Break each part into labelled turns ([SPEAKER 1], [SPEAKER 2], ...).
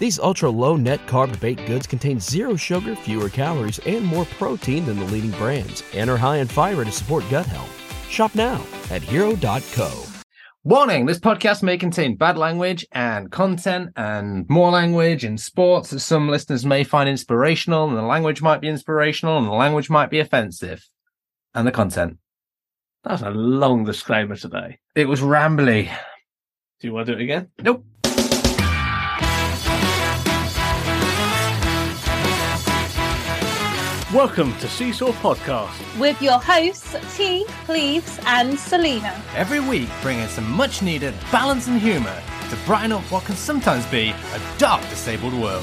[SPEAKER 1] These ultra low net carb baked goods contain zero sugar, fewer calories, and more protein than the leading brands, and are high in fiber to support gut health. Shop now at hero.co.
[SPEAKER 2] Warning this podcast may contain bad language and content and more language and sports that some listeners may find inspirational, and the language might be inspirational, and the language might be offensive. And the content.
[SPEAKER 3] That's a long disclaimer today.
[SPEAKER 2] It was rambly.
[SPEAKER 3] Do you want to do it again?
[SPEAKER 2] Nope.
[SPEAKER 3] Welcome to Seesaw Podcast.
[SPEAKER 4] with your hosts T, Cleves, and Selena.
[SPEAKER 2] Every week, bringing some much needed balance and humour to brighten up what can sometimes be a dark, disabled world.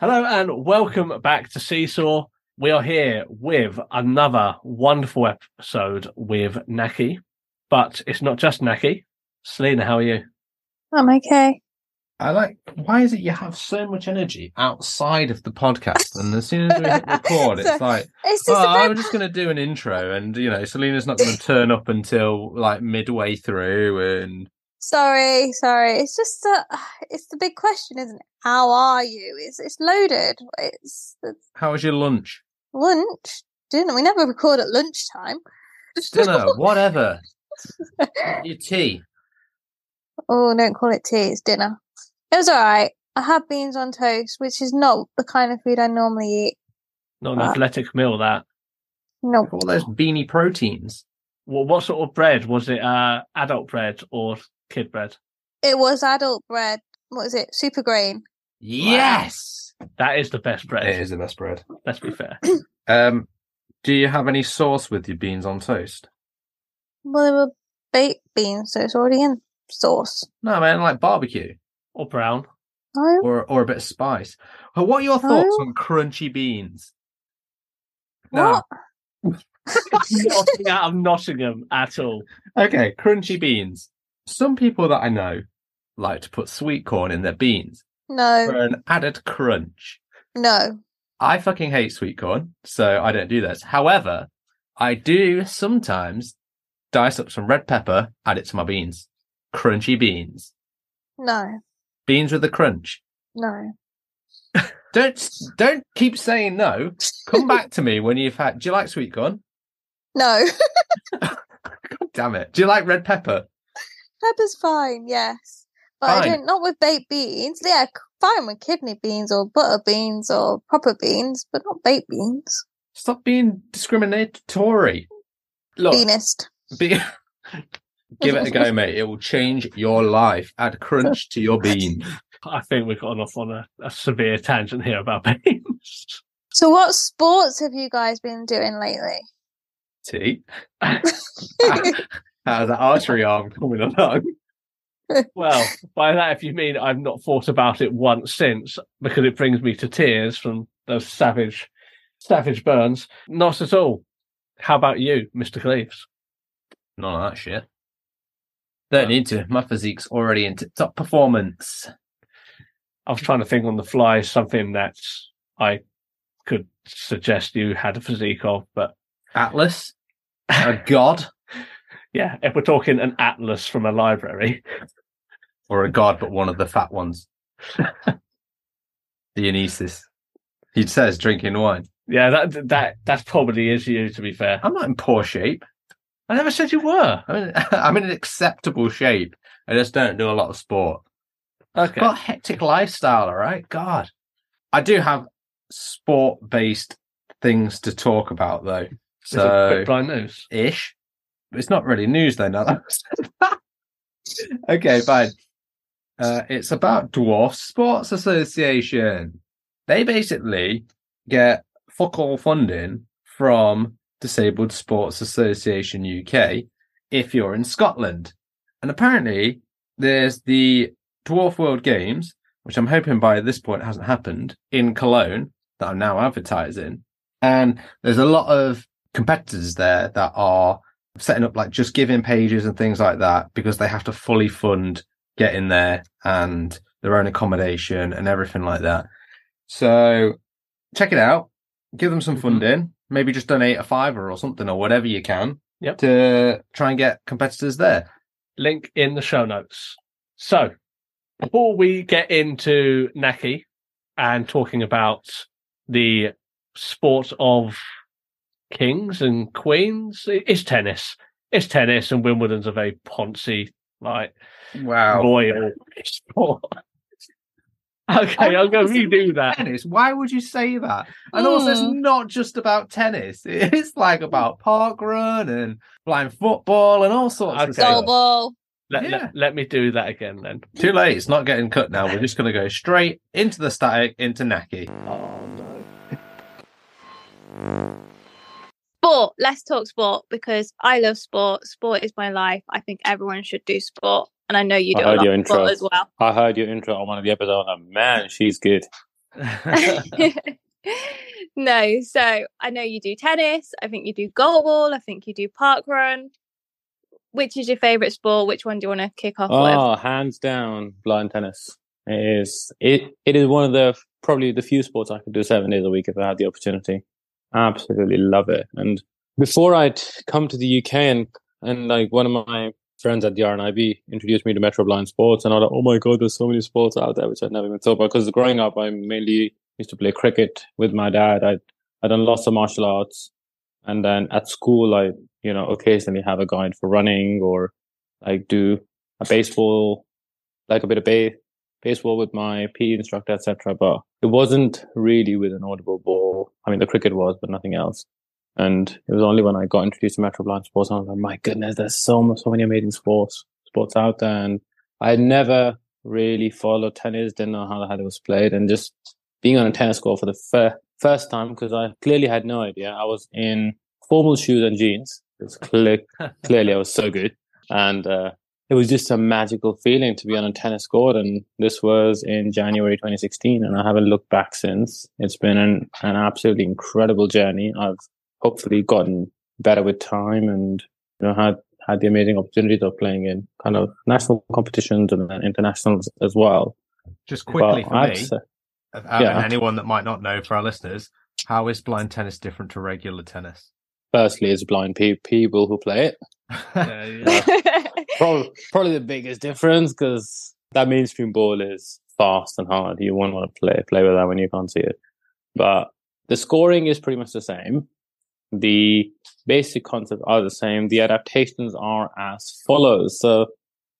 [SPEAKER 3] Hello and welcome back to Seesaw. We are here with another wonderful episode with Naqi, but it's not just Naqi. Selena, how are you?
[SPEAKER 4] I'm okay.
[SPEAKER 2] I like, why is it you have so much energy outside of the podcast? And as soon as we hit record, it's like,
[SPEAKER 4] It's just
[SPEAKER 2] oh,
[SPEAKER 4] a
[SPEAKER 2] I'm just going to do an intro. And, you know, Selena's not going to turn up until like midway through. And
[SPEAKER 4] Sorry, sorry. It's just uh, it's the big question, isn't it? How are you? It's it's loaded. It's, it's
[SPEAKER 2] how was your lunch?
[SPEAKER 4] lunch, dinner. We never record at lunchtime.
[SPEAKER 2] Dinner, whatever. Your tea.
[SPEAKER 4] Oh, don't call it tea. It's dinner. It was all right. I had beans on toast, which is not the kind of food I normally eat.
[SPEAKER 3] Not an
[SPEAKER 4] Uh,
[SPEAKER 3] athletic meal, that.
[SPEAKER 4] Nope.
[SPEAKER 2] All those beanie proteins.
[SPEAKER 3] Well, what sort of bread? Was it uh, adult bread or kid bread?
[SPEAKER 4] It was adult bread. What is it? Super grain.
[SPEAKER 2] Yes.
[SPEAKER 3] That is the best bread.
[SPEAKER 2] It is the best bread.
[SPEAKER 3] Let's be fair.
[SPEAKER 2] Um, do you have any sauce with your beans on toast?
[SPEAKER 4] Well, they were baked beans, so it's already in sauce.
[SPEAKER 2] No, man, like barbecue
[SPEAKER 3] or brown.
[SPEAKER 4] Oh,
[SPEAKER 2] or or a bit of spice. Well, what are your thoughts
[SPEAKER 4] Oh.
[SPEAKER 2] on crunchy beans?
[SPEAKER 4] what?
[SPEAKER 3] Nothing out of Nottingham at all.
[SPEAKER 2] Okay, crunchy beans. Some people that I know like to put sweet corn in their beans
[SPEAKER 4] No,
[SPEAKER 2] for an added crunch.
[SPEAKER 4] no.
[SPEAKER 2] I fucking hate sweet corn, so I don't do this. However, I do sometimes dice up some red pepper, add it to my beans. Crunchy beans.
[SPEAKER 4] No,
[SPEAKER 2] Beans with a crunch.
[SPEAKER 4] no.
[SPEAKER 2] Don't don't keep saying no. Come back to me when you've had. Do you like sweet corn?
[SPEAKER 4] No.
[SPEAKER 2] God damn it! Do you like red pepper?
[SPEAKER 4] Pepper's fine, yes. But I don't, not with baked beans. Yeah, fine with kidney beans or butter beans or proper beans, but not baked beans.
[SPEAKER 2] Stop being discriminatory. Look,
[SPEAKER 4] Beanist.
[SPEAKER 2] be- give it a go, mate. It will change your life. Add crunch to your bean.
[SPEAKER 3] I think we've gone off on a, a severe tangent here about beans.
[SPEAKER 4] So, what sports have you guys been doing lately?
[SPEAKER 2] Tea. How's that archery arm coming along?
[SPEAKER 3] well, by that, if you mean I've not thought about it once since, because it brings me to tears from those savage, savage burns. Not at all. How about you, Mr. Cleves?
[SPEAKER 2] None of that shit. Don't need to. My physique's already in top performance.
[SPEAKER 3] I was trying to think on the fly something that I could suggest you had a physique of, but
[SPEAKER 2] Atlas, a god,
[SPEAKER 3] yeah, if we're talking an atlas from a library,
[SPEAKER 2] or a god, but one of the fat ones. Dionysus. He says drinking wine.
[SPEAKER 3] yeah, that that that probably is you. To be fair,
[SPEAKER 2] I'm not in poor shape. I never said you were. I mean, I'm in an acceptable shape. I just don't do a lot of sport.
[SPEAKER 3] Okay.
[SPEAKER 2] Got a hectic lifestyle, all right? God. I do have sport based things to talk about though. So
[SPEAKER 3] quick blind news.
[SPEAKER 2] ish. It's not really news though now that I've said that. okay, fine. Uh, it's about Dwarf Sports Association. They basically get fuck all funding from Disabled Sports Association UK if you're in Scotland. And apparently there's the Dwarf World Games, which I'm hoping by this point hasn't happened, in Cologne that I'm now advertising. And there's a lot of competitors there that are setting up like just giving pages and things like that because they have to fully fund getting there and their own accommodation and everything like that. So check it out, give them some funding, mm-hmm. maybe just donate a fiver or something or whatever you can
[SPEAKER 3] Yep.
[SPEAKER 2] to try and get competitors there.
[SPEAKER 3] Link in the show notes. So, before we get into Naqi and talking about the sport of kings and queens, it's tennis. It's tennis, and Wimbledon's a very poncy, like
[SPEAKER 2] Wow.
[SPEAKER 3] royal sport. okay, I'm going to redo that.
[SPEAKER 2] Tennis. Why would you say that? And also, it's
[SPEAKER 4] Hmm.
[SPEAKER 2] not just about tennis. It's like about park run and blind football and all sorts of stuff.
[SPEAKER 4] Goal ball.
[SPEAKER 3] Let,
[SPEAKER 2] Yeah.
[SPEAKER 3] let, let me do that again then.
[SPEAKER 2] Too late. It's not getting cut now. We're just going to go straight into the static, into Naqi.
[SPEAKER 3] Oh no.
[SPEAKER 4] Sport. Let's talk sport because I love sport. Sport is my life. I think everyone should do sport. And I know you
[SPEAKER 5] I
[SPEAKER 4] do a
[SPEAKER 5] heard your intro.
[SPEAKER 4] as well.
[SPEAKER 5] I heard your intro on one of the episodes. And man, she's good.
[SPEAKER 4] no, so I know you do tennis. I think you do goal ball. I think you do park run. Which is your favorite sport? Which one do you want to kick off with?
[SPEAKER 5] Oh, hands down, blind tennis. It is it. It is one of the probably the few sports I could do seven days a week if I had the opportunity. Absolutely love it. And before I'd come to the UK and and like one of my friends at the RNIB introduced me to Metro Blind Sports, and I was like, oh my god, there's so many sports out there which I'd never even thought about. Because growing up, I mainly used to play cricket with my dad. I I done lots of martial arts, and then at school, I you know occasionally have a guide for running or like do a baseball, like a bit of ba- baseball with my PE instructor, etc. But it wasn't really with an audible ball. I mean, the cricket was, but nothing else. And it was only when I got introduced to Metro Blind Sports, I was like, my goodness, there's so much, so many amazing sports, sports out there. And I had never really followed tennis, didn't know how the hell it was played. And just being on a tennis court for the fir- first time, because I clearly had no idea. I was in formal shoes and jeans. It was clear, clearly I was so good. And, uh, it was just a magical feeling to be on a tennis court. And this was in January 2016. And I haven't looked back since. It's been an, an absolutely incredible journey. I've hopefully gotten better with time and, you know, had, had the amazing opportunities of playing in kind of national competitions and then internationals as well.
[SPEAKER 2] Just quickly
[SPEAKER 5] But
[SPEAKER 2] for
[SPEAKER 5] I'd
[SPEAKER 2] me,
[SPEAKER 5] say-
[SPEAKER 2] uh,
[SPEAKER 5] yeah.
[SPEAKER 2] and anyone that might not know for our listeners, how is blind tennis different to regular tennis?
[SPEAKER 5] firstly, it's blind pe- people who play it.
[SPEAKER 3] Yeah, yeah.
[SPEAKER 5] Probably, probably the biggest difference because that mainstream ball is fast and hard. You won't want to play play with that when you can't see it. But the scoring is pretty much the same. The basic concepts are the same. The adaptations are as follows. So,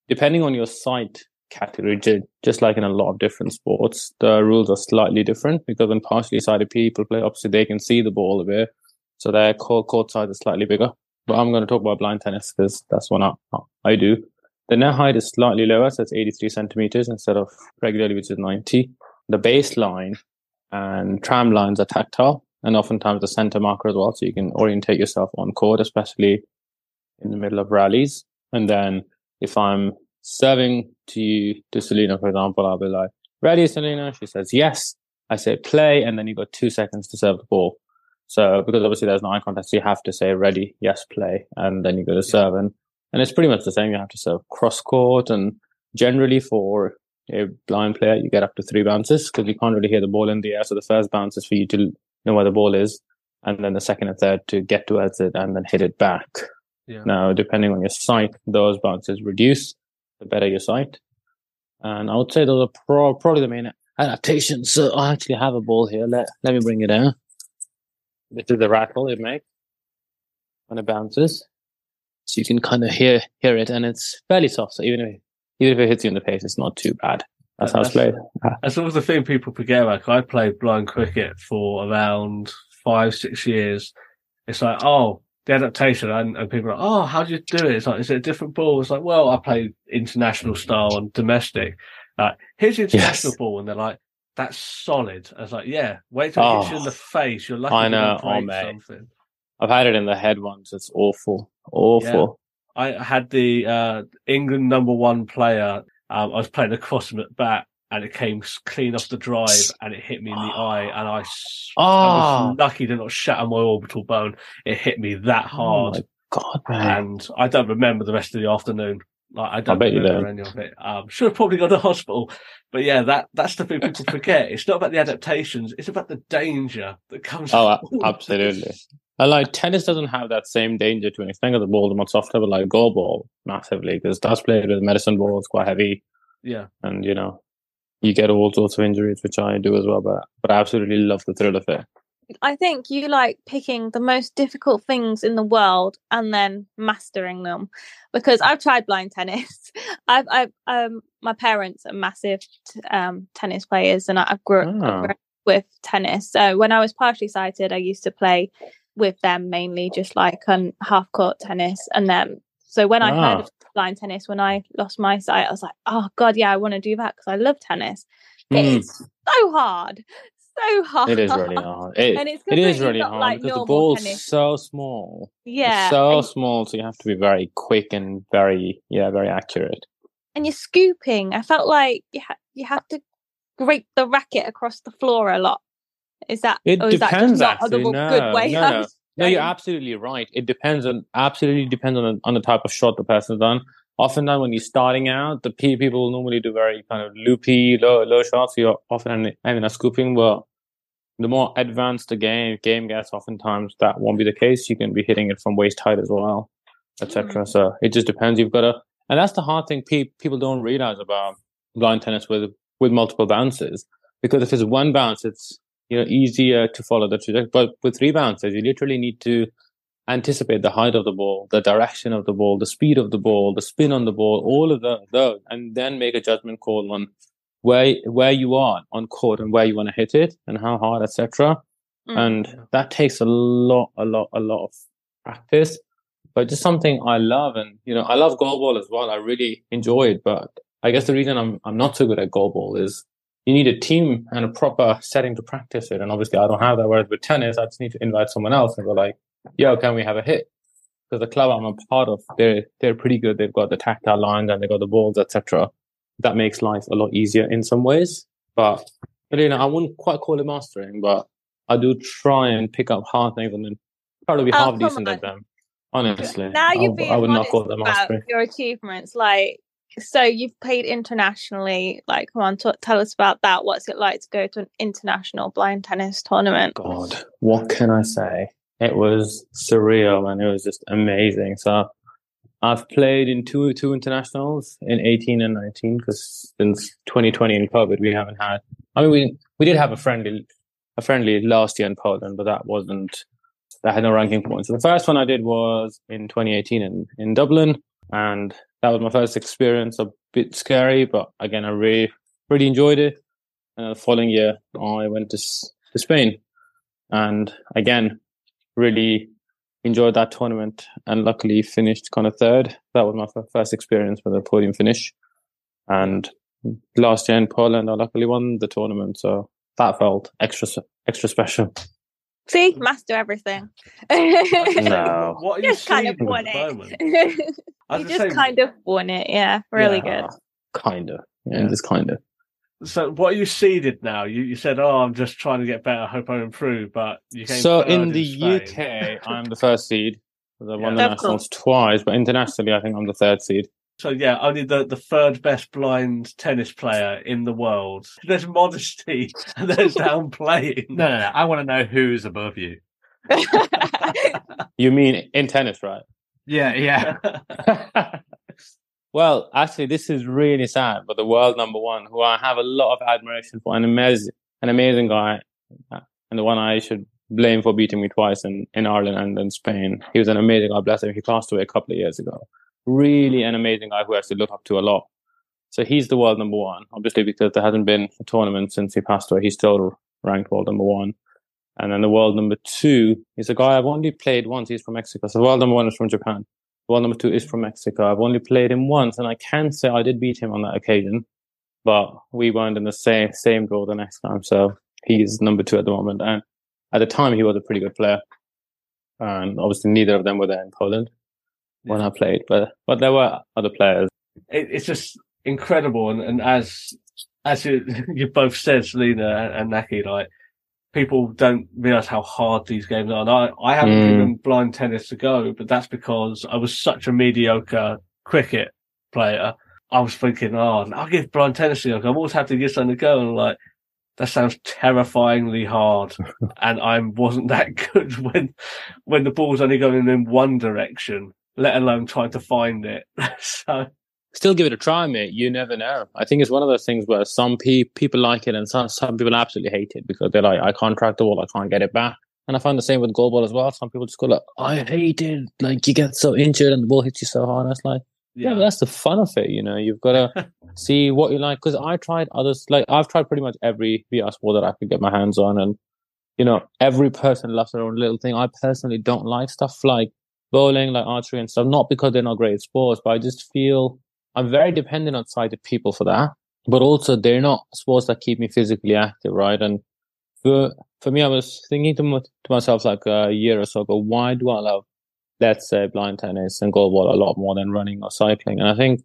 [SPEAKER 5] depending on your sight category, just like in a lot of different sports, the rules are slightly different because when partially sighted people play, obviously they can see the ball a bit, so their court, court size is slightly bigger. But I'm going to talk about blind tennis because that's what I, I do. The net height is slightly lower, so it's 83 centimeters instead of regularly, which is 90. The baseline and tram lines are tactile, and oftentimes the center marker as well, so you can orientate yourself on court, especially in the middle of rallies. And then if I'm serving to you, to Selena, for example, I'll be like, ready, Selena? She says, yes. I say play, and then you've got two seconds to serve the ball. So because obviously there's no eye contact, so you have to say ready, yes, play, and then you go to serve. And, and it's pretty much the same. You have to serve cross court, and generally for a blind player, you get up to three bounces because you can't really hear the ball in the air. So the first bounce is for you to know where the ball is, and then the second and third to get towards it and then hit it back.
[SPEAKER 3] Yeah.
[SPEAKER 5] Now, depending on your sight, those bounces reduce the better your sight. And I would say those are pro- probably the main adaptations. So I actually have a ball here. Let, let me bring it down. This is the rattle it makes when it bounces. so you can kind of hear hear it, and it's fairly soft. So even if even if it hits you in the face, it's not too bad. That's how it's played.
[SPEAKER 3] That's always the thing people forget. Like I played blind cricket for around five, six years. It's like, oh, the adaptation, and, and people are like, oh, how do you do it? It's like, is it a different ball? It's like, well, I play international style and domestic. Like, here's international
[SPEAKER 5] Yes.
[SPEAKER 3] ball, and they're like, that's solid. I was like, yeah, wait till it hits you in
[SPEAKER 5] Oh,
[SPEAKER 3] the face. You're lucky
[SPEAKER 5] I know. Oh, mate.
[SPEAKER 3] something.
[SPEAKER 5] I've had it in the head once. It's awful, awful.
[SPEAKER 3] I had the uh, England number one player. Um, I was playing across him at bat, and it came clean off the drive, and it hit me in the eye. And I, s- I
[SPEAKER 5] Ah.
[SPEAKER 3] was lucky to not shatter my orbital bone. It hit me that
[SPEAKER 5] Oh
[SPEAKER 3] hard,
[SPEAKER 5] my god, man!
[SPEAKER 3] and I don't remember the rest of the afternoon. Like I don't
[SPEAKER 5] you
[SPEAKER 3] remember any of it. Um, should have probably gone to hospital, but yeah, that that's the thing people forget. It's not about the adaptations; it's about the danger that comes.
[SPEAKER 5] Oh, absolutely. And like tennis doesn't have that same danger to an extent because the balls are much softer, but like goal ball massively because that's played with medicine ball, it's quite heavy,
[SPEAKER 3] Yeah,
[SPEAKER 5] and you know you get all sorts of injuries, which I do as well. But but I absolutely love the thrill of it.
[SPEAKER 4] I think you like picking the most difficult things in the world and then mastering them. Because I've tried blind tennis. I've, I've, um, my parents are massive t- um tennis players, and I- I've grew, I've
[SPEAKER 5] Ah.
[SPEAKER 4] grown up with tennis. So when I was partially sighted, I used to play with them mainly, just like on half court tennis. And then, so when I heard
[SPEAKER 5] Ah.
[SPEAKER 4] of blind tennis, when I lost my sight, I was like, oh god, yeah, I want to do that because I love tennis.
[SPEAKER 5] Mm.
[SPEAKER 4] It's so hard, so hard.
[SPEAKER 5] It is really hard. It,
[SPEAKER 4] and it's
[SPEAKER 5] it is really
[SPEAKER 4] not
[SPEAKER 5] hard
[SPEAKER 4] like
[SPEAKER 5] because the ball's
[SPEAKER 4] tennis.
[SPEAKER 5] so small. It's
[SPEAKER 4] Yeah,
[SPEAKER 5] so
[SPEAKER 4] and,
[SPEAKER 5] small, so you have to be very quick and very yeah, very accurate.
[SPEAKER 4] and you're scooping. I felt like you ha- you have to grate the racket across the floor a lot. Is that
[SPEAKER 5] It
[SPEAKER 4] or is that
[SPEAKER 5] depends,
[SPEAKER 4] not a
[SPEAKER 5] actually.
[SPEAKER 4] good
[SPEAKER 5] No,
[SPEAKER 4] way?
[SPEAKER 5] no, no. No, you're absolutely right. It depends on absolutely depends on the, on the type of shot the person's done. Often, done when you're starting out, the people normally do very kind of loopy, low low shots. You're often having a scooping, but the more advanced the game game gets, oftentimes that won't be the case. You can be hitting it from waist height as well, etc. Hmm. So it just depends. You've got to, and that's the hard thing pe- people don't realize about blind tennis with with multiple bounces. Because if it's one bounce, it's you know easier to follow the trajectory. But with three bounces, you literally need to anticipate the height of the ball, the direction of the ball, the speed of the ball, the spin on the ball, all of the, those, and then make a judgment call on where where you are on court and where you want to hit it and how hard, etc.
[SPEAKER 4] Mm.
[SPEAKER 5] And that takes a lot, a lot, a lot of practice. But just something I love, and you know, I love goal ball as well. I really enjoy it. But I guess the reason I'm I'm not so good at goal ball is you need a team and a proper setting to practice it. And obviously, I don't have that. Whereas with tennis, I just need to invite someone else and go like, "Yo, can we have a hit?" Because the club I'm a part of, they're they're pretty good. They've got the tactile lines and they've got the balls, etc. That makes life a lot easier in some ways. But, but you know, I wouldn't quite call it mastering, but I do try and pick up hard things and then try to be
[SPEAKER 4] Oh,
[SPEAKER 5] half decent
[SPEAKER 4] on.
[SPEAKER 5] at them. Honestly,
[SPEAKER 4] now
[SPEAKER 5] I,
[SPEAKER 4] you're
[SPEAKER 5] w-
[SPEAKER 4] being
[SPEAKER 5] I would not call them
[SPEAKER 4] about
[SPEAKER 5] mastering.
[SPEAKER 4] your achievements. Like, so you've played internationally. Like, come on, t- tell us about that. What's it like to go to an international blind tennis tournament?
[SPEAKER 5] God, what can I say? It was surreal and it was just amazing. So I've played in two two internationals in 18 and 19 because since 2020 in COVID we haven't had. I mean, we we did have a friendly a friendly last year in Poland, but that wasn't that had no ranking points. So the first one I did was in 2018 in in Dublin, and that was my first experience. A bit scary, but again, I really really enjoyed it. And the following year, I went to to Spain, and again, really enjoyed that tournament and luckily finished kind of third. That was my fir- first experience with a podium finish. And last year in Poland, I luckily won the tournament. So that felt extra, extra special.
[SPEAKER 4] See, master everything.
[SPEAKER 5] No.
[SPEAKER 3] What are you
[SPEAKER 4] just kind of
[SPEAKER 3] seeding
[SPEAKER 4] won
[SPEAKER 3] at the moment?
[SPEAKER 4] it.
[SPEAKER 3] I
[SPEAKER 4] you just
[SPEAKER 3] say-
[SPEAKER 4] kind of won it. Yeah, really
[SPEAKER 3] Yeah.
[SPEAKER 4] good.
[SPEAKER 5] Kind of. Yeah,
[SPEAKER 3] Yeah.
[SPEAKER 5] just kind of.
[SPEAKER 3] So, what are you seeded now? You, you said, "Oh, I'm just trying to get better. I hope I improve." But you came
[SPEAKER 5] So in the
[SPEAKER 3] Spain.
[SPEAKER 5] UK, I'm the first seed. I won
[SPEAKER 3] Yeah.
[SPEAKER 5] the
[SPEAKER 4] Of
[SPEAKER 5] nationals twice, but internationally, I think I'm the third seed.
[SPEAKER 3] So yeah, only the, the third best blind tennis player in the world. There's modesty and there's downplaying.
[SPEAKER 2] No, no, no. I want to know who's above you.
[SPEAKER 5] You mean in tennis, right?
[SPEAKER 2] Yeah, yeah.
[SPEAKER 5] well, actually, this is really sad. But the world number one, who I have a lot of admiration for, an amazing, an amazing guy, uh, and the one I should blame for beating me twice in, in Ireland and in Spain. He was an amazing guy, bless him. He passed away a couple of years ago. Really an amazing guy who I still look up to a lot. So he's the world number one, obviously, because there hasn't been a tournament since he passed away. He's still ranked world number one. And then the world number two is a guy I've only played once. He's from Mexico. So world number one is from Japan. World number two is from Mexico. I've only played him once, and I can say I did beat him on that occasion, but we weren't in the same same draw the next time. So he's number two at the moment. And at the time, he was a pretty good player. And obviously, neither of them were there in Poland when I played, but but there were other players.
[SPEAKER 3] It, it's just incredible, and, and as as you, you both said, Selena and Naqi, like people don't realize how hard these games are. And I, I haven't mm. given blind tennis a go, but that's because I was such a mediocre cricket player. I was thinking, oh, I'll give blind tennis a go. I've always had to give something a go. And I'm like, that sounds terrifyingly hard. and I wasn't that good when, when the ball's only going in one direction, let alone trying to find it. so
[SPEAKER 5] still give it a try, mate. You never know. I think it's one of those things where some pe- people like it and some, some people absolutely hate it because they're like, I can't track the ball, I can't get it back. And I find the same with goal ball as well. Some people just go like, I hate it. Like you get so injured and the ball hits you so hard. And it's like, yeah, yeah but that's the fun of it. You know, you've got to see what you like. Cause I tried others, like I've tried pretty much every VI sport that I could get my hands on. And, you know, every person loves their own little thing. I personally don't like stuff like bowling, like archery and stuff, not because they're not great sports, but I just feel I'm very dependent on sighted people for that. But also, they're not sports that keep me physically active, right? And for for me, I was thinking to, to myself like uh, a year or so ago, why do I love, let's say, blind tennis and goalball a lot more than running or cycling? And I think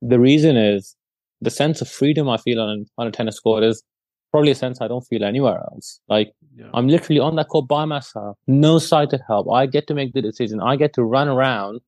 [SPEAKER 5] the reason is the sense of freedom I feel on on a tennis court is probably a sense I don't feel anywhere else. Like yeah. I'm literally on that court by myself, no sighted help. I get to make the decision. I get to run around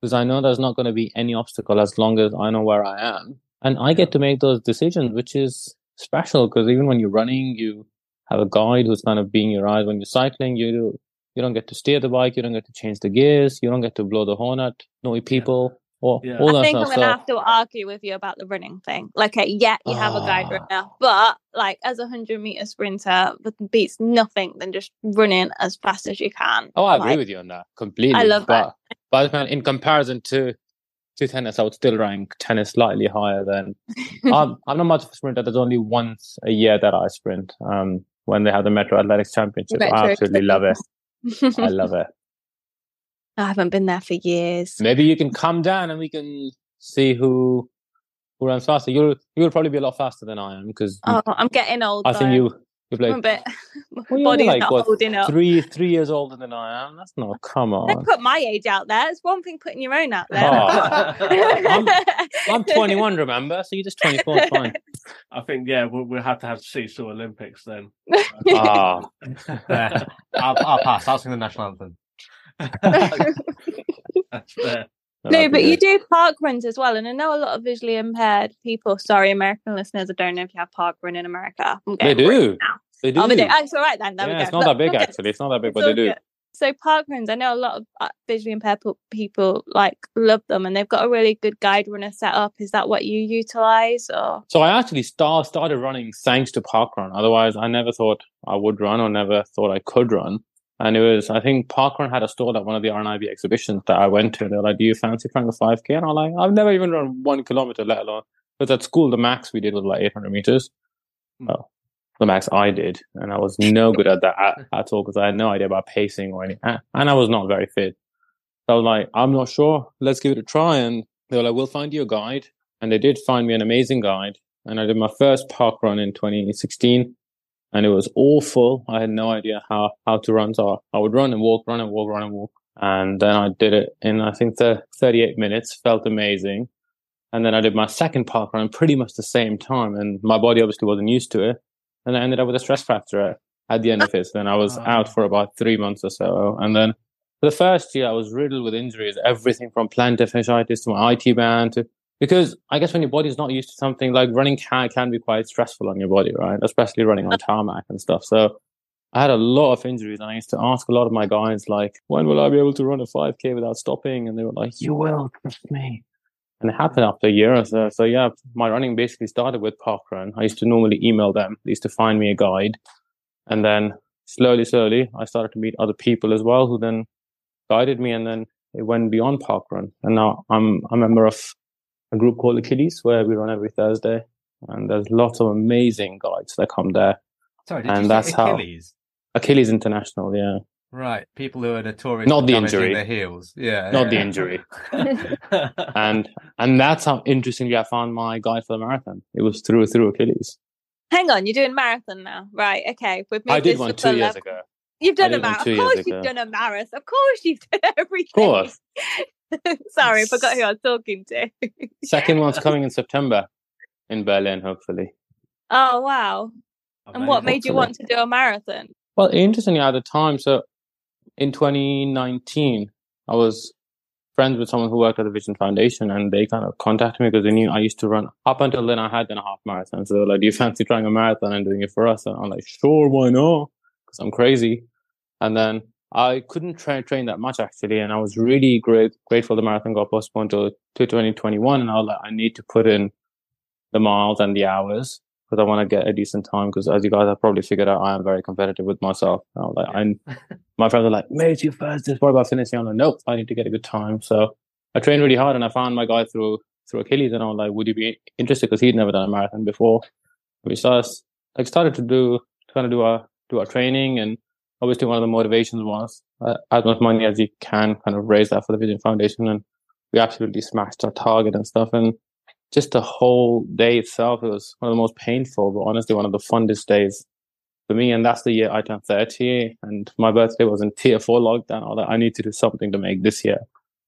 [SPEAKER 5] because I know there's not going to be any obstacle as long as I know where I am. And I get to make those decisions, which is special because even when you're running, you have a guide who's kind of being your eyes. When you're cycling, you you don't get to steer the bike, you don't get to change the gears, you don't get to blow the horn at naughty people. Or,
[SPEAKER 4] yeah. I think I'm going to have to argue with you about the running thing. Like, okay, yeah, you have a guide ah. runner, but like as a hundred meter sprinter, it beats nothing than just running as fast as you can.
[SPEAKER 5] Oh, I
[SPEAKER 4] like,
[SPEAKER 5] agree with you on that completely. I
[SPEAKER 4] love but, that.
[SPEAKER 5] But man, in comparison to to tennis, I would still rank tennis slightly higher than. I'm, I'm not much of a sprinter. There's only once a year that I sprint. Um, when they have the Metro Athletics Championship, Metro. I absolutely love it. I love it.
[SPEAKER 4] I haven't been there for years.
[SPEAKER 5] Maybe you can come down and we can see who who runs faster. You'll you'll probably be a lot faster than I am because.
[SPEAKER 4] Oh, I'm getting old.
[SPEAKER 5] I though. think you you're like,
[SPEAKER 4] a bit. Well, body's like, not what, holding up.
[SPEAKER 5] Three three years older than I am. That's not. Come on.
[SPEAKER 4] Don't put my age out there. It's one thing putting your own out there.
[SPEAKER 5] Oh. I'm, I'm 21. Remember, so you're just 24. fine.
[SPEAKER 3] I think yeah, we'll, we'll have to have seesaw Olympics then.
[SPEAKER 2] Ah, oh. I'll, I'll pass. I'll sing the national anthem.
[SPEAKER 3] That's fair.
[SPEAKER 4] No, but you do park runs as well, and I know a lot of visually impaired people. Sorry, American listeners, I don't know if you have park run in America.
[SPEAKER 5] They do. They do.
[SPEAKER 4] Oh, they do. Oh, it's all right then. There
[SPEAKER 5] yeah, It's not Look, that big actually. It's not that big, but they do. Good.
[SPEAKER 4] So park runs, I know a lot of uh, visually impaired people like love them, and they've got a really good guide runner set up. Is that what you utilize, or?
[SPEAKER 5] So I actually start, started running thanks to park run. Otherwise, I never thought I would run, or never thought I could run. And it was, I think Parkrun had a stall at one of the RNIB exhibitions that I went to. They're like, do you fancy trying a 5K? And I'm like, I've never even run one kilometer, let alone. But at school, the max we did was like 800 meters. Hmm. Well, the max I did. And I was no good at that at, at all because I had no idea about pacing or anything. And I was not very fit. So I was like, I'm not sure. Let's give it a try. And they were like, we'll find you a guide. And they did find me an amazing guide. And I did my first park run in 2016 and it was awful. I had no idea how, how to run. So I would run and walk, run and walk, run and walk. And then I did it in, I think, the 38 minutes, felt amazing. And then I did my second park run pretty much the same time. And my body obviously wasn't used to it. And I ended up with a stress fracture at the end of it. Then I was out ah. for about three months or so. And then for the first year, I was riddled with injuries, everything from plantar fasciitis to my IT band to because I guess when your body's not used to something like running can can be quite stressful on your body, right? Especially running on tarmac and stuff. So I had a lot of injuries, and I used to ask a lot of my guys like, "When will I be able to run a 5k without stopping?" And they were like, "You will, trust me." And it happened after a year or so. So yeah, my running basically started with parkrun. I used to normally email them. They used to find me a guide, and then slowly, slowly, I started to meet other people as well who then guided me, and then it went beyond parkrun. And now I'm a member of a group called Achilles where we run every Thursday, and there's lots of amazing guides that come there.
[SPEAKER 2] Sorry, did
[SPEAKER 5] and
[SPEAKER 2] you
[SPEAKER 5] that's
[SPEAKER 2] say
[SPEAKER 5] how-
[SPEAKER 2] Achilles?
[SPEAKER 5] Achilles International, yeah,
[SPEAKER 2] Right, people who are notorious
[SPEAKER 5] Not the injury.
[SPEAKER 2] their heels. Yeah,
[SPEAKER 5] not
[SPEAKER 2] yeah.
[SPEAKER 5] the injury. and and that's how interestingly I found my guide for the marathon. It was through through Achilles.
[SPEAKER 4] Hang on, you're doing marathon now, right? Okay, we've moved
[SPEAKER 5] I did
[SPEAKER 4] this
[SPEAKER 5] one two years
[SPEAKER 4] level-
[SPEAKER 5] ago.
[SPEAKER 4] You've done
[SPEAKER 5] I
[SPEAKER 4] a
[SPEAKER 5] did
[SPEAKER 4] marathon. Of course, you've done a marathon. Of course, you've done everything.
[SPEAKER 5] Of course.
[SPEAKER 4] Sorry, I forgot who I was talking to.
[SPEAKER 5] Second one's coming in September in Berlin, hopefully.
[SPEAKER 4] oh wow! And what made you want to do a marathon?
[SPEAKER 5] Well, interestingly, at the time, so in 2019, I was friends with someone who worked at the Vision Foundation, and they kind of contacted me because they knew I used to run. Up until then, I had done a half marathon. So like, "Do you fancy trying a marathon and doing it for us?" And I'm like, "Sure, why not?" Because I'm crazy. And then I couldn't tra- train that much actually, and I was really great grateful the marathon got postponed to, to 2021. And I was like, I need to put in the miles and the hours because I want to get a decent time. Because as you guys have probably figured out, I am very competitive with myself. I was like, I, my friends are like, mate, you first. Just worry about finishing. I'm like, nope, I need to get a good time. So I trained really hard, and I found my guy through through Achilles, and I was like, would you be interested? Because he'd never done a marathon before. We started like started to do kind of do our do our training, and obviously one of the motivations was uh, as much money as you can, kind of raise that for the Vision Foundation, and we absolutely smashed our target and stuff, and just the whole day itself, it was one of the most painful, but honestly one of the funnest days for me. And that's the year I turned 30 and my birthday was in tier four lockdown. Was like, I need to do something to make this year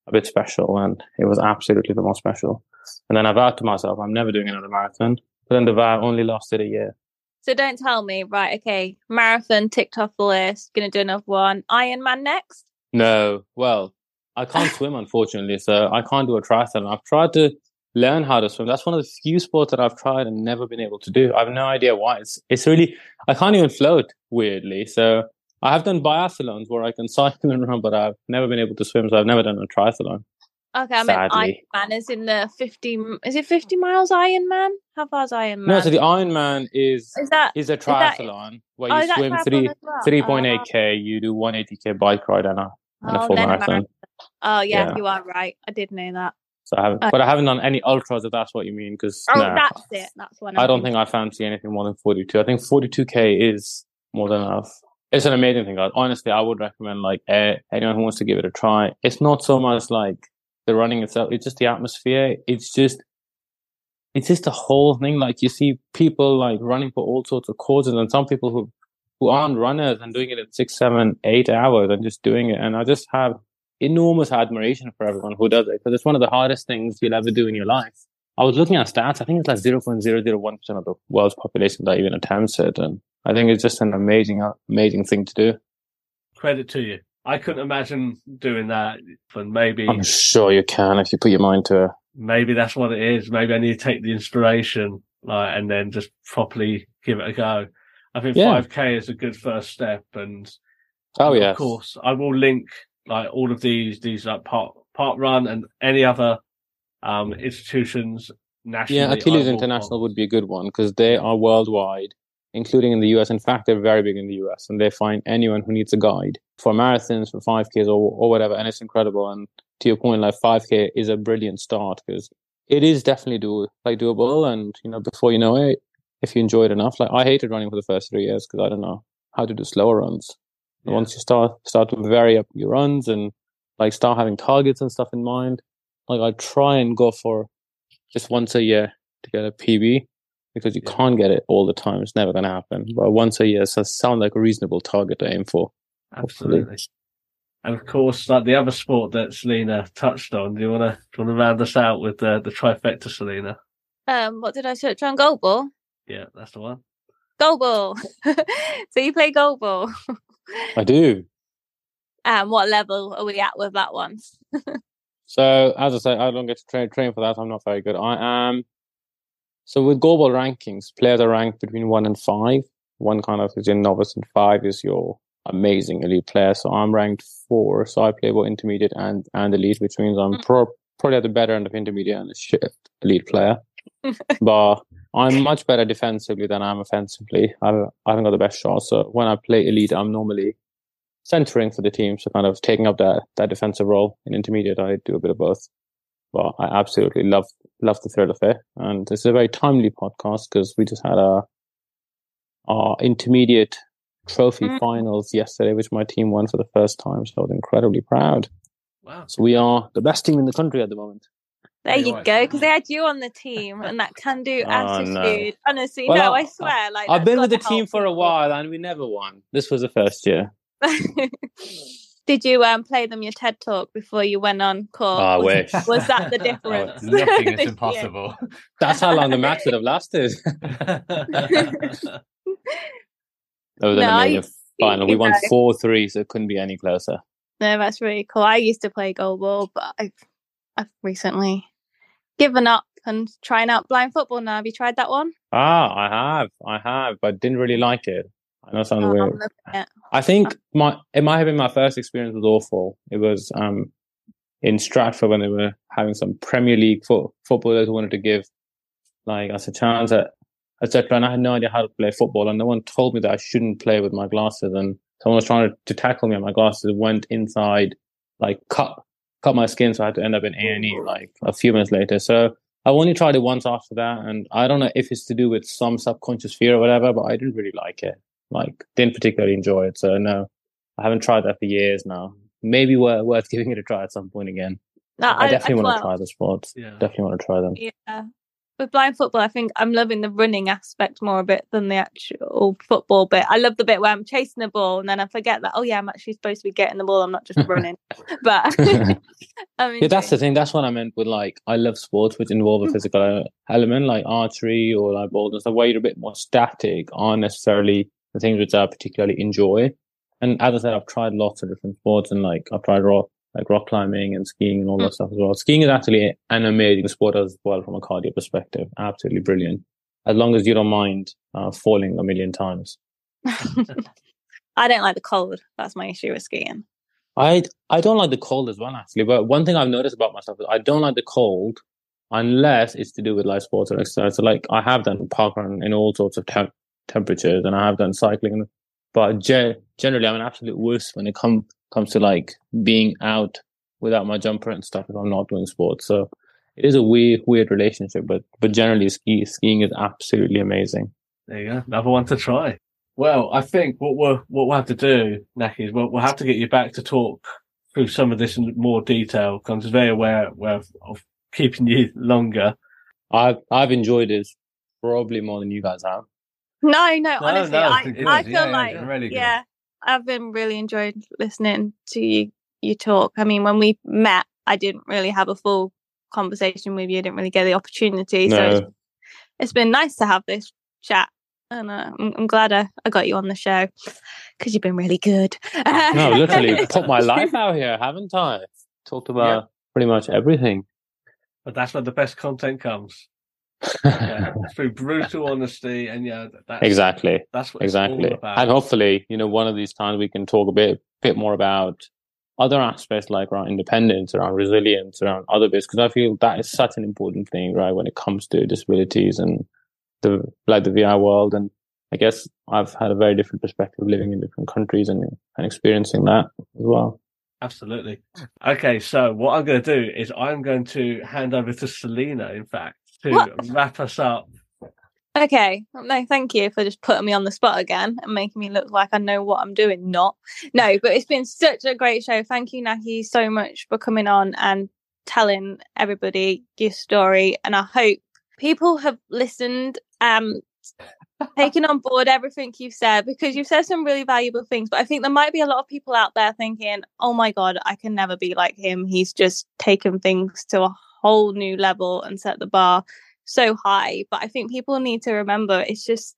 [SPEAKER 5] a bit special. And it was absolutely the most special. And then I vowed to myself, I'm never doing another marathon. But then the vow only lasted a year.
[SPEAKER 4] So don't tell me, right? Okay, marathon ticked off the list. Gonna do another one. Ironman next.
[SPEAKER 5] No, well, I can't swim, unfortunately. So I can't do a triathlon. I've tried to learn how to swim. That's one of the few sports that I've tried and never been able to do. I have no idea why. It's, it's really, I can't even float, weirdly. So I have done biathlons where I can cycle and run, but I've never been able to swim. So I've never done a triathlon.
[SPEAKER 4] Okay, I meant
[SPEAKER 5] Sadly.
[SPEAKER 4] Ironman is in the fifty. Is it fifty miles Iron Man? How far is Iron Man?
[SPEAKER 5] No, so the Ironman is
[SPEAKER 4] is that
[SPEAKER 5] is a
[SPEAKER 4] that-
[SPEAKER 5] triathlon where
[SPEAKER 4] oh,
[SPEAKER 5] you
[SPEAKER 4] is that
[SPEAKER 5] swim three
[SPEAKER 4] well?
[SPEAKER 5] three point eight k, you do one eighty k bike ride and a and a
[SPEAKER 4] Oh,
[SPEAKER 5] full
[SPEAKER 4] then
[SPEAKER 5] marathon.
[SPEAKER 4] Oh yeah,
[SPEAKER 5] Yeah.
[SPEAKER 4] you are right. I did know that.
[SPEAKER 5] So I haven't,
[SPEAKER 4] Uh,
[SPEAKER 5] but I haven't done any ultras if that's what you mean. Because
[SPEAKER 4] Oh, that's it. That's one.
[SPEAKER 5] I don't think I fancy anything more than 42. I think 42k is more than enough. It's an amazing thing, guys. Honestly, I would recommend like eh, anyone who wants to give it a try. It's not so much like the running itself; it's just the atmosphere. It's just, it's just the whole thing. Like you see people like running for all sorts of causes, and some people who who aren't runners and doing it in six, seven, eight hours and just doing it. And I just have enormous admiration for everyone who does it because it's one of the hardest things you'll ever do in your life. I was looking at stats. I think it's like 0.001% of the world's population that even attempts it. And I think it's just an amazing, amazing thing to do.
[SPEAKER 3] Credit to you. I couldn't imagine doing that, but maybe
[SPEAKER 5] I'm sure you can if you put your mind to it.
[SPEAKER 3] maybe that's what it is. Maybe I need to take the inspiration, like, and then just properly give it a go. I think
[SPEAKER 5] Yeah.
[SPEAKER 3] 5k is a good first step, and
[SPEAKER 5] Oh,
[SPEAKER 3] yeah,
[SPEAKER 5] of
[SPEAKER 3] course, I will link like all of these these like part part run and any other um institutions nationally.
[SPEAKER 5] Yeah, Achilles International would be a good one because they are worldwide, including in the US. In fact, they're very big in the US and they find anyone who needs a guide for marathons, for 5Ks or, or whatever. And it's incredible. And to your point, like 5K is a brilliant start because it is definitely do, like doable. And, you know, before you know it, if you enjoy it enough, like I hated running for the first three years because I don't know how to do slower runs.
[SPEAKER 3] Yeah.
[SPEAKER 5] Once you start, start to vary up your runs and like start having targets and stuff in mind, like I try and go for just once a year to get a PB because you
[SPEAKER 3] Yeah.
[SPEAKER 5] can't get it all the time. It's never going to happen. But once a year so sound like a reasonable target to aim for. hopefully.
[SPEAKER 3] Absolutely. And of course, like the other sport that Selena touched on, do you want to want to round us out with the the trifecta, Selena?
[SPEAKER 4] Um, what did I search on goalball?
[SPEAKER 3] Yeah, that's the one.
[SPEAKER 4] Goalball. so you play goalball.
[SPEAKER 5] I do.
[SPEAKER 4] um, what level are we at with that one?
[SPEAKER 5] So as I say, I don't get to train train for that. I'm not very good. I am. So with goalball rankings, players are ranked between one and five. One kind of is your novice, and five is your amazing elite player. So I'm ranked four. So I play both intermediate and and elite, which means I'm
[SPEAKER 4] Mm.
[SPEAKER 5] pro- probably at the better end of intermediate and a shit elite player. but I'm much better defensively than I'm offensively. I, I haven't got the best shot. So when I play elite, I'm normally centering for the team. So kind of taking up that, that defensive role. In intermediate, I do a bit of both. But I absolutely love love the thrill of it. And it's a very timely podcast because we just had our, our intermediate trophy mm. finals yesterday, which my team won for the first time. So I was incredibly proud. Wow. So we are the best team in the country at the moment.
[SPEAKER 4] There you go, because they had you on the team and that can do oh, attitude. No. Honestly, well, no, I, I swear. Like
[SPEAKER 5] I've been with the team for a while and we never won. This was the first year.
[SPEAKER 4] Did you um, play them your TED talk before you went on court?
[SPEAKER 5] Oh, I was, wish.
[SPEAKER 4] Was that the difference?
[SPEAKER 2] oh, nothing is impossible.
[SPEAKER 5] That's how long the match would have lasted. Other than no, the final, we won four three, so it couldn't be any closer.
[SPEAKER 4] No, that's really cool. I used to play goalball, but I've I've recently given up and trying out blind football now. Have you tried that one?
[SPEAKER 5] Ah, I have, I have, but didn't really like it. I know sounds oh, weird. I think my it might have been my first experience with awful. It was um in Stratford when they were having some Premier League fo- footballers who wanted to give like us a chance at etc. And I had no idea how to play football, and no one told me that I shouldn't play with my glasses. And someone was trying to, to tackle me, and my glasses went inside, like cut cut my skin, so I had to end up in A and E like a few minutes later. So I only tried it once after that, and I don't know if it's to do with some subconscious fear or whatever, but I didn't really like it. Like, didn't particularly enjoy it. So no, I haven't tried that for years now. Maybe worth, worth giving it a try at some point again. No, I, I definitely I, want to try the sports. Yeah. Definitely want to try them.
[SPEAKER 4] Yeah, with blind football, I think I'm loving the running aspect more a bit than the actual football bit. I love the bit where I'm chasing the ball and then I forget that, oh yeah, I'm actually supposed to be getting the ball. I'm not just running. but
[SPEAKER 5] yeah, that's the thing. That's what I meant with like, I love sports which involve a mm. physical uh, element like archery or like ball and stuff where you're a bit more static, aren't necessarily the things which I particularly enjoy. And as I said, I've tried lots of different sports and like I've tried rock, like rock climbing and skiing and all that mm. stuff as well. Skiing is actually an amazing sport as well from a cardio perspective. Absolutely brilliant. As long as you don't mind uh, falling a million times.
[SPEAKER 4] I don't like the cold. That's my issue with skiing.
[SPEAKER 5] I I don't like the cold as well, actually. But one thing I've noticed about myself is I don't like the cold unless it's to do with live sports or exercise. So, like, I have done parkrun in all sorts of temp- temperatures, and I have done cycling. But ge- generally, I'm an absolute wuss when it comes comes to like being out without my jumper and stuff if I'm not doing sports. So it is a weird, weird relationship, but but generally, ski skiing is absolutely amazing.
[SPEAKER 3] There you go, another one to try. Well, I think what we'll what we'll have to do, Naqi, is we'll, we'll have to get you back to talk through some of this in more detail. Because I'm very aware, aware of, of keeping you longer.
[SPEAKER 5] I've I've enjoyed this probably more than you guys have.
[SPEAKER 4] No, no, honestly, no, I, I feel yeah, like really yeah, I've been really enjoyed listening to you you talk. I mean, when we met, I didn't really have a full conversation with you. I didn't really get the opportunity, no. so it's, it's been nice to have this chat. And uh, I'm, I'm, glad I, I got you on the show because you've been really good.
[SPEAKER 5] no, literally put my life out here, haven't I? Talked about yeah. pretty much everything.
[SPEAKER 3] But that's where the best content comes yeah, through brutal honesty and yeah that's,
[SPEAKER 5] exactly.
[SPEAKER 3] that's what
[SPEAKER 5] exactly. and hopefully you know one of these times we can talk a bit bit more about other aspects like around independence around resilience around other bits because i feel that is such an important thing right when it comes to disabilities and the like the vr world. And i guess i've had a very different perspective living in different countries and, and experiencing that as well.
[SPEAKER 3] Absolutely. Okay, so what I'm going to do is I'm going to hand over to Selena, in fact, to what? wrap us up.
[SPEAKER 4] Okay, no, thank you for just putting me on the spot again and making me look like I know what I'm doing. Not, no, but it's been such a great show. Thank you, Naqi, so much for coming on and telling everybody your story. And I hope people have listened, um, taken on board everything you've said because you've said some really valuable things. But I think there might be a lot of people out there thinking, "Oh my god, I can never be like him. He's just taken things to a whole new level and set the bar so high. But I think people need to remember it's just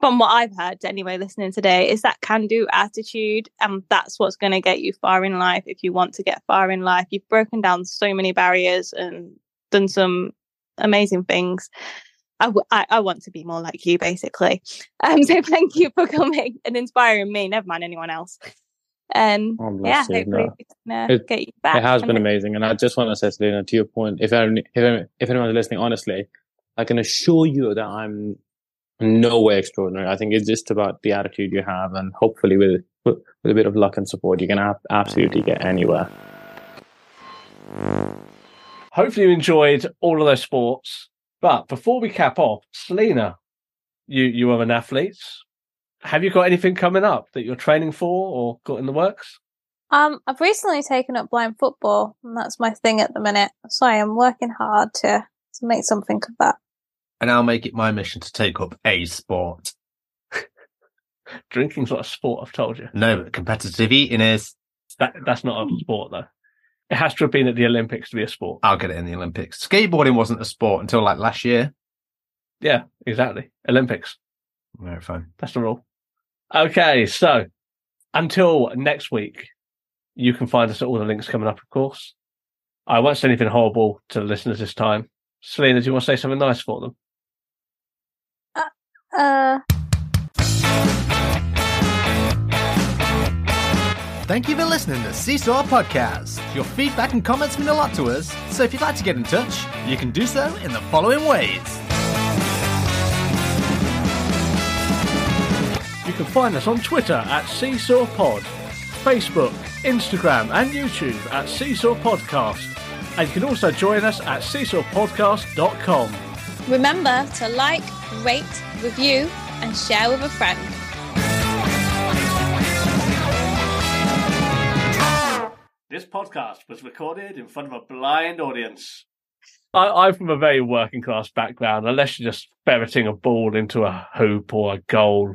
[SPEAKER 4] from what I've heard anyway, listening today, is that can do attitude. And that's what's going to get you far in life if you want to get far in life. You've broken down so many barriers and done some amazing things. I, w- I, I want to be more like you, basically. Um, so thank you for coming and inspiring me, never mind anyone else. And oh, yeah, you, no. Uh, it, get you back.
[SPEAKER 5] It has been amazing, and I just want to say, Selena, to your point, if anyone, if, if anyone's listening, honestly, I can assure you that I'm no way extraordinary. I think it's just about the attitude you have, and hopefully, with with a bit of luck and support, you can absolutely get anywhere.
[SPEAKER 3] Hopefully, you enjoyed all of those sports. But before we cap off, Selena, you you are an athlete. Have you got anything coming up that you're training for or got in the works?
[SPEAKER 4] Um, I've recently taken up blind football, and that's my thing at the minute. So I am working hard to to make something of that.
[SPEAKER 2] And I'll make it my mission to take up a sport.
[SPEAKER 3] Drinking's not a sport, I've told you.
[SPEAKER 2] No, but competitive eating is.
[SPEAKER 3] That that's not a sport though. It has to have been at the Olympics to be a sport.
[SPEAKER 2] I'll get it in the Olympics. Skateboarding wasn't a sport until like last year.
[SPEAKER 3] Yeah, exactly. Olympics.
[SPEAKER 2] Very fine.
[SPEAKER 3] That's the rule. Okay, so until next week, you can find us at all the links coming up, of course. I won't say anything horrible to the listeners this time. Selena, do you want to say something nice for them?
[SPEAKER 4] Uh, uh
[SPEAKER 2] Thank you for listening to Seesaw Podcast. Your feedback and comments mean a lot to us, so if you'd like to get in touch, you can do so in the following ways.
[SPEAKER 3] Can find us on Twitter at Seesaw Pod, Facebook, Instagram, and YouTube at Seesaw Podcast. And you can also join us at seesawpodcast.com.
[SPEAKER 4] Remember to like, rate, review, and share with a friend.
[SPEAKER 3] This podcast was recorded in front of a blind audience. I, am from a very working class background. Unless you're just ferreting a ball into a hoop or a goal,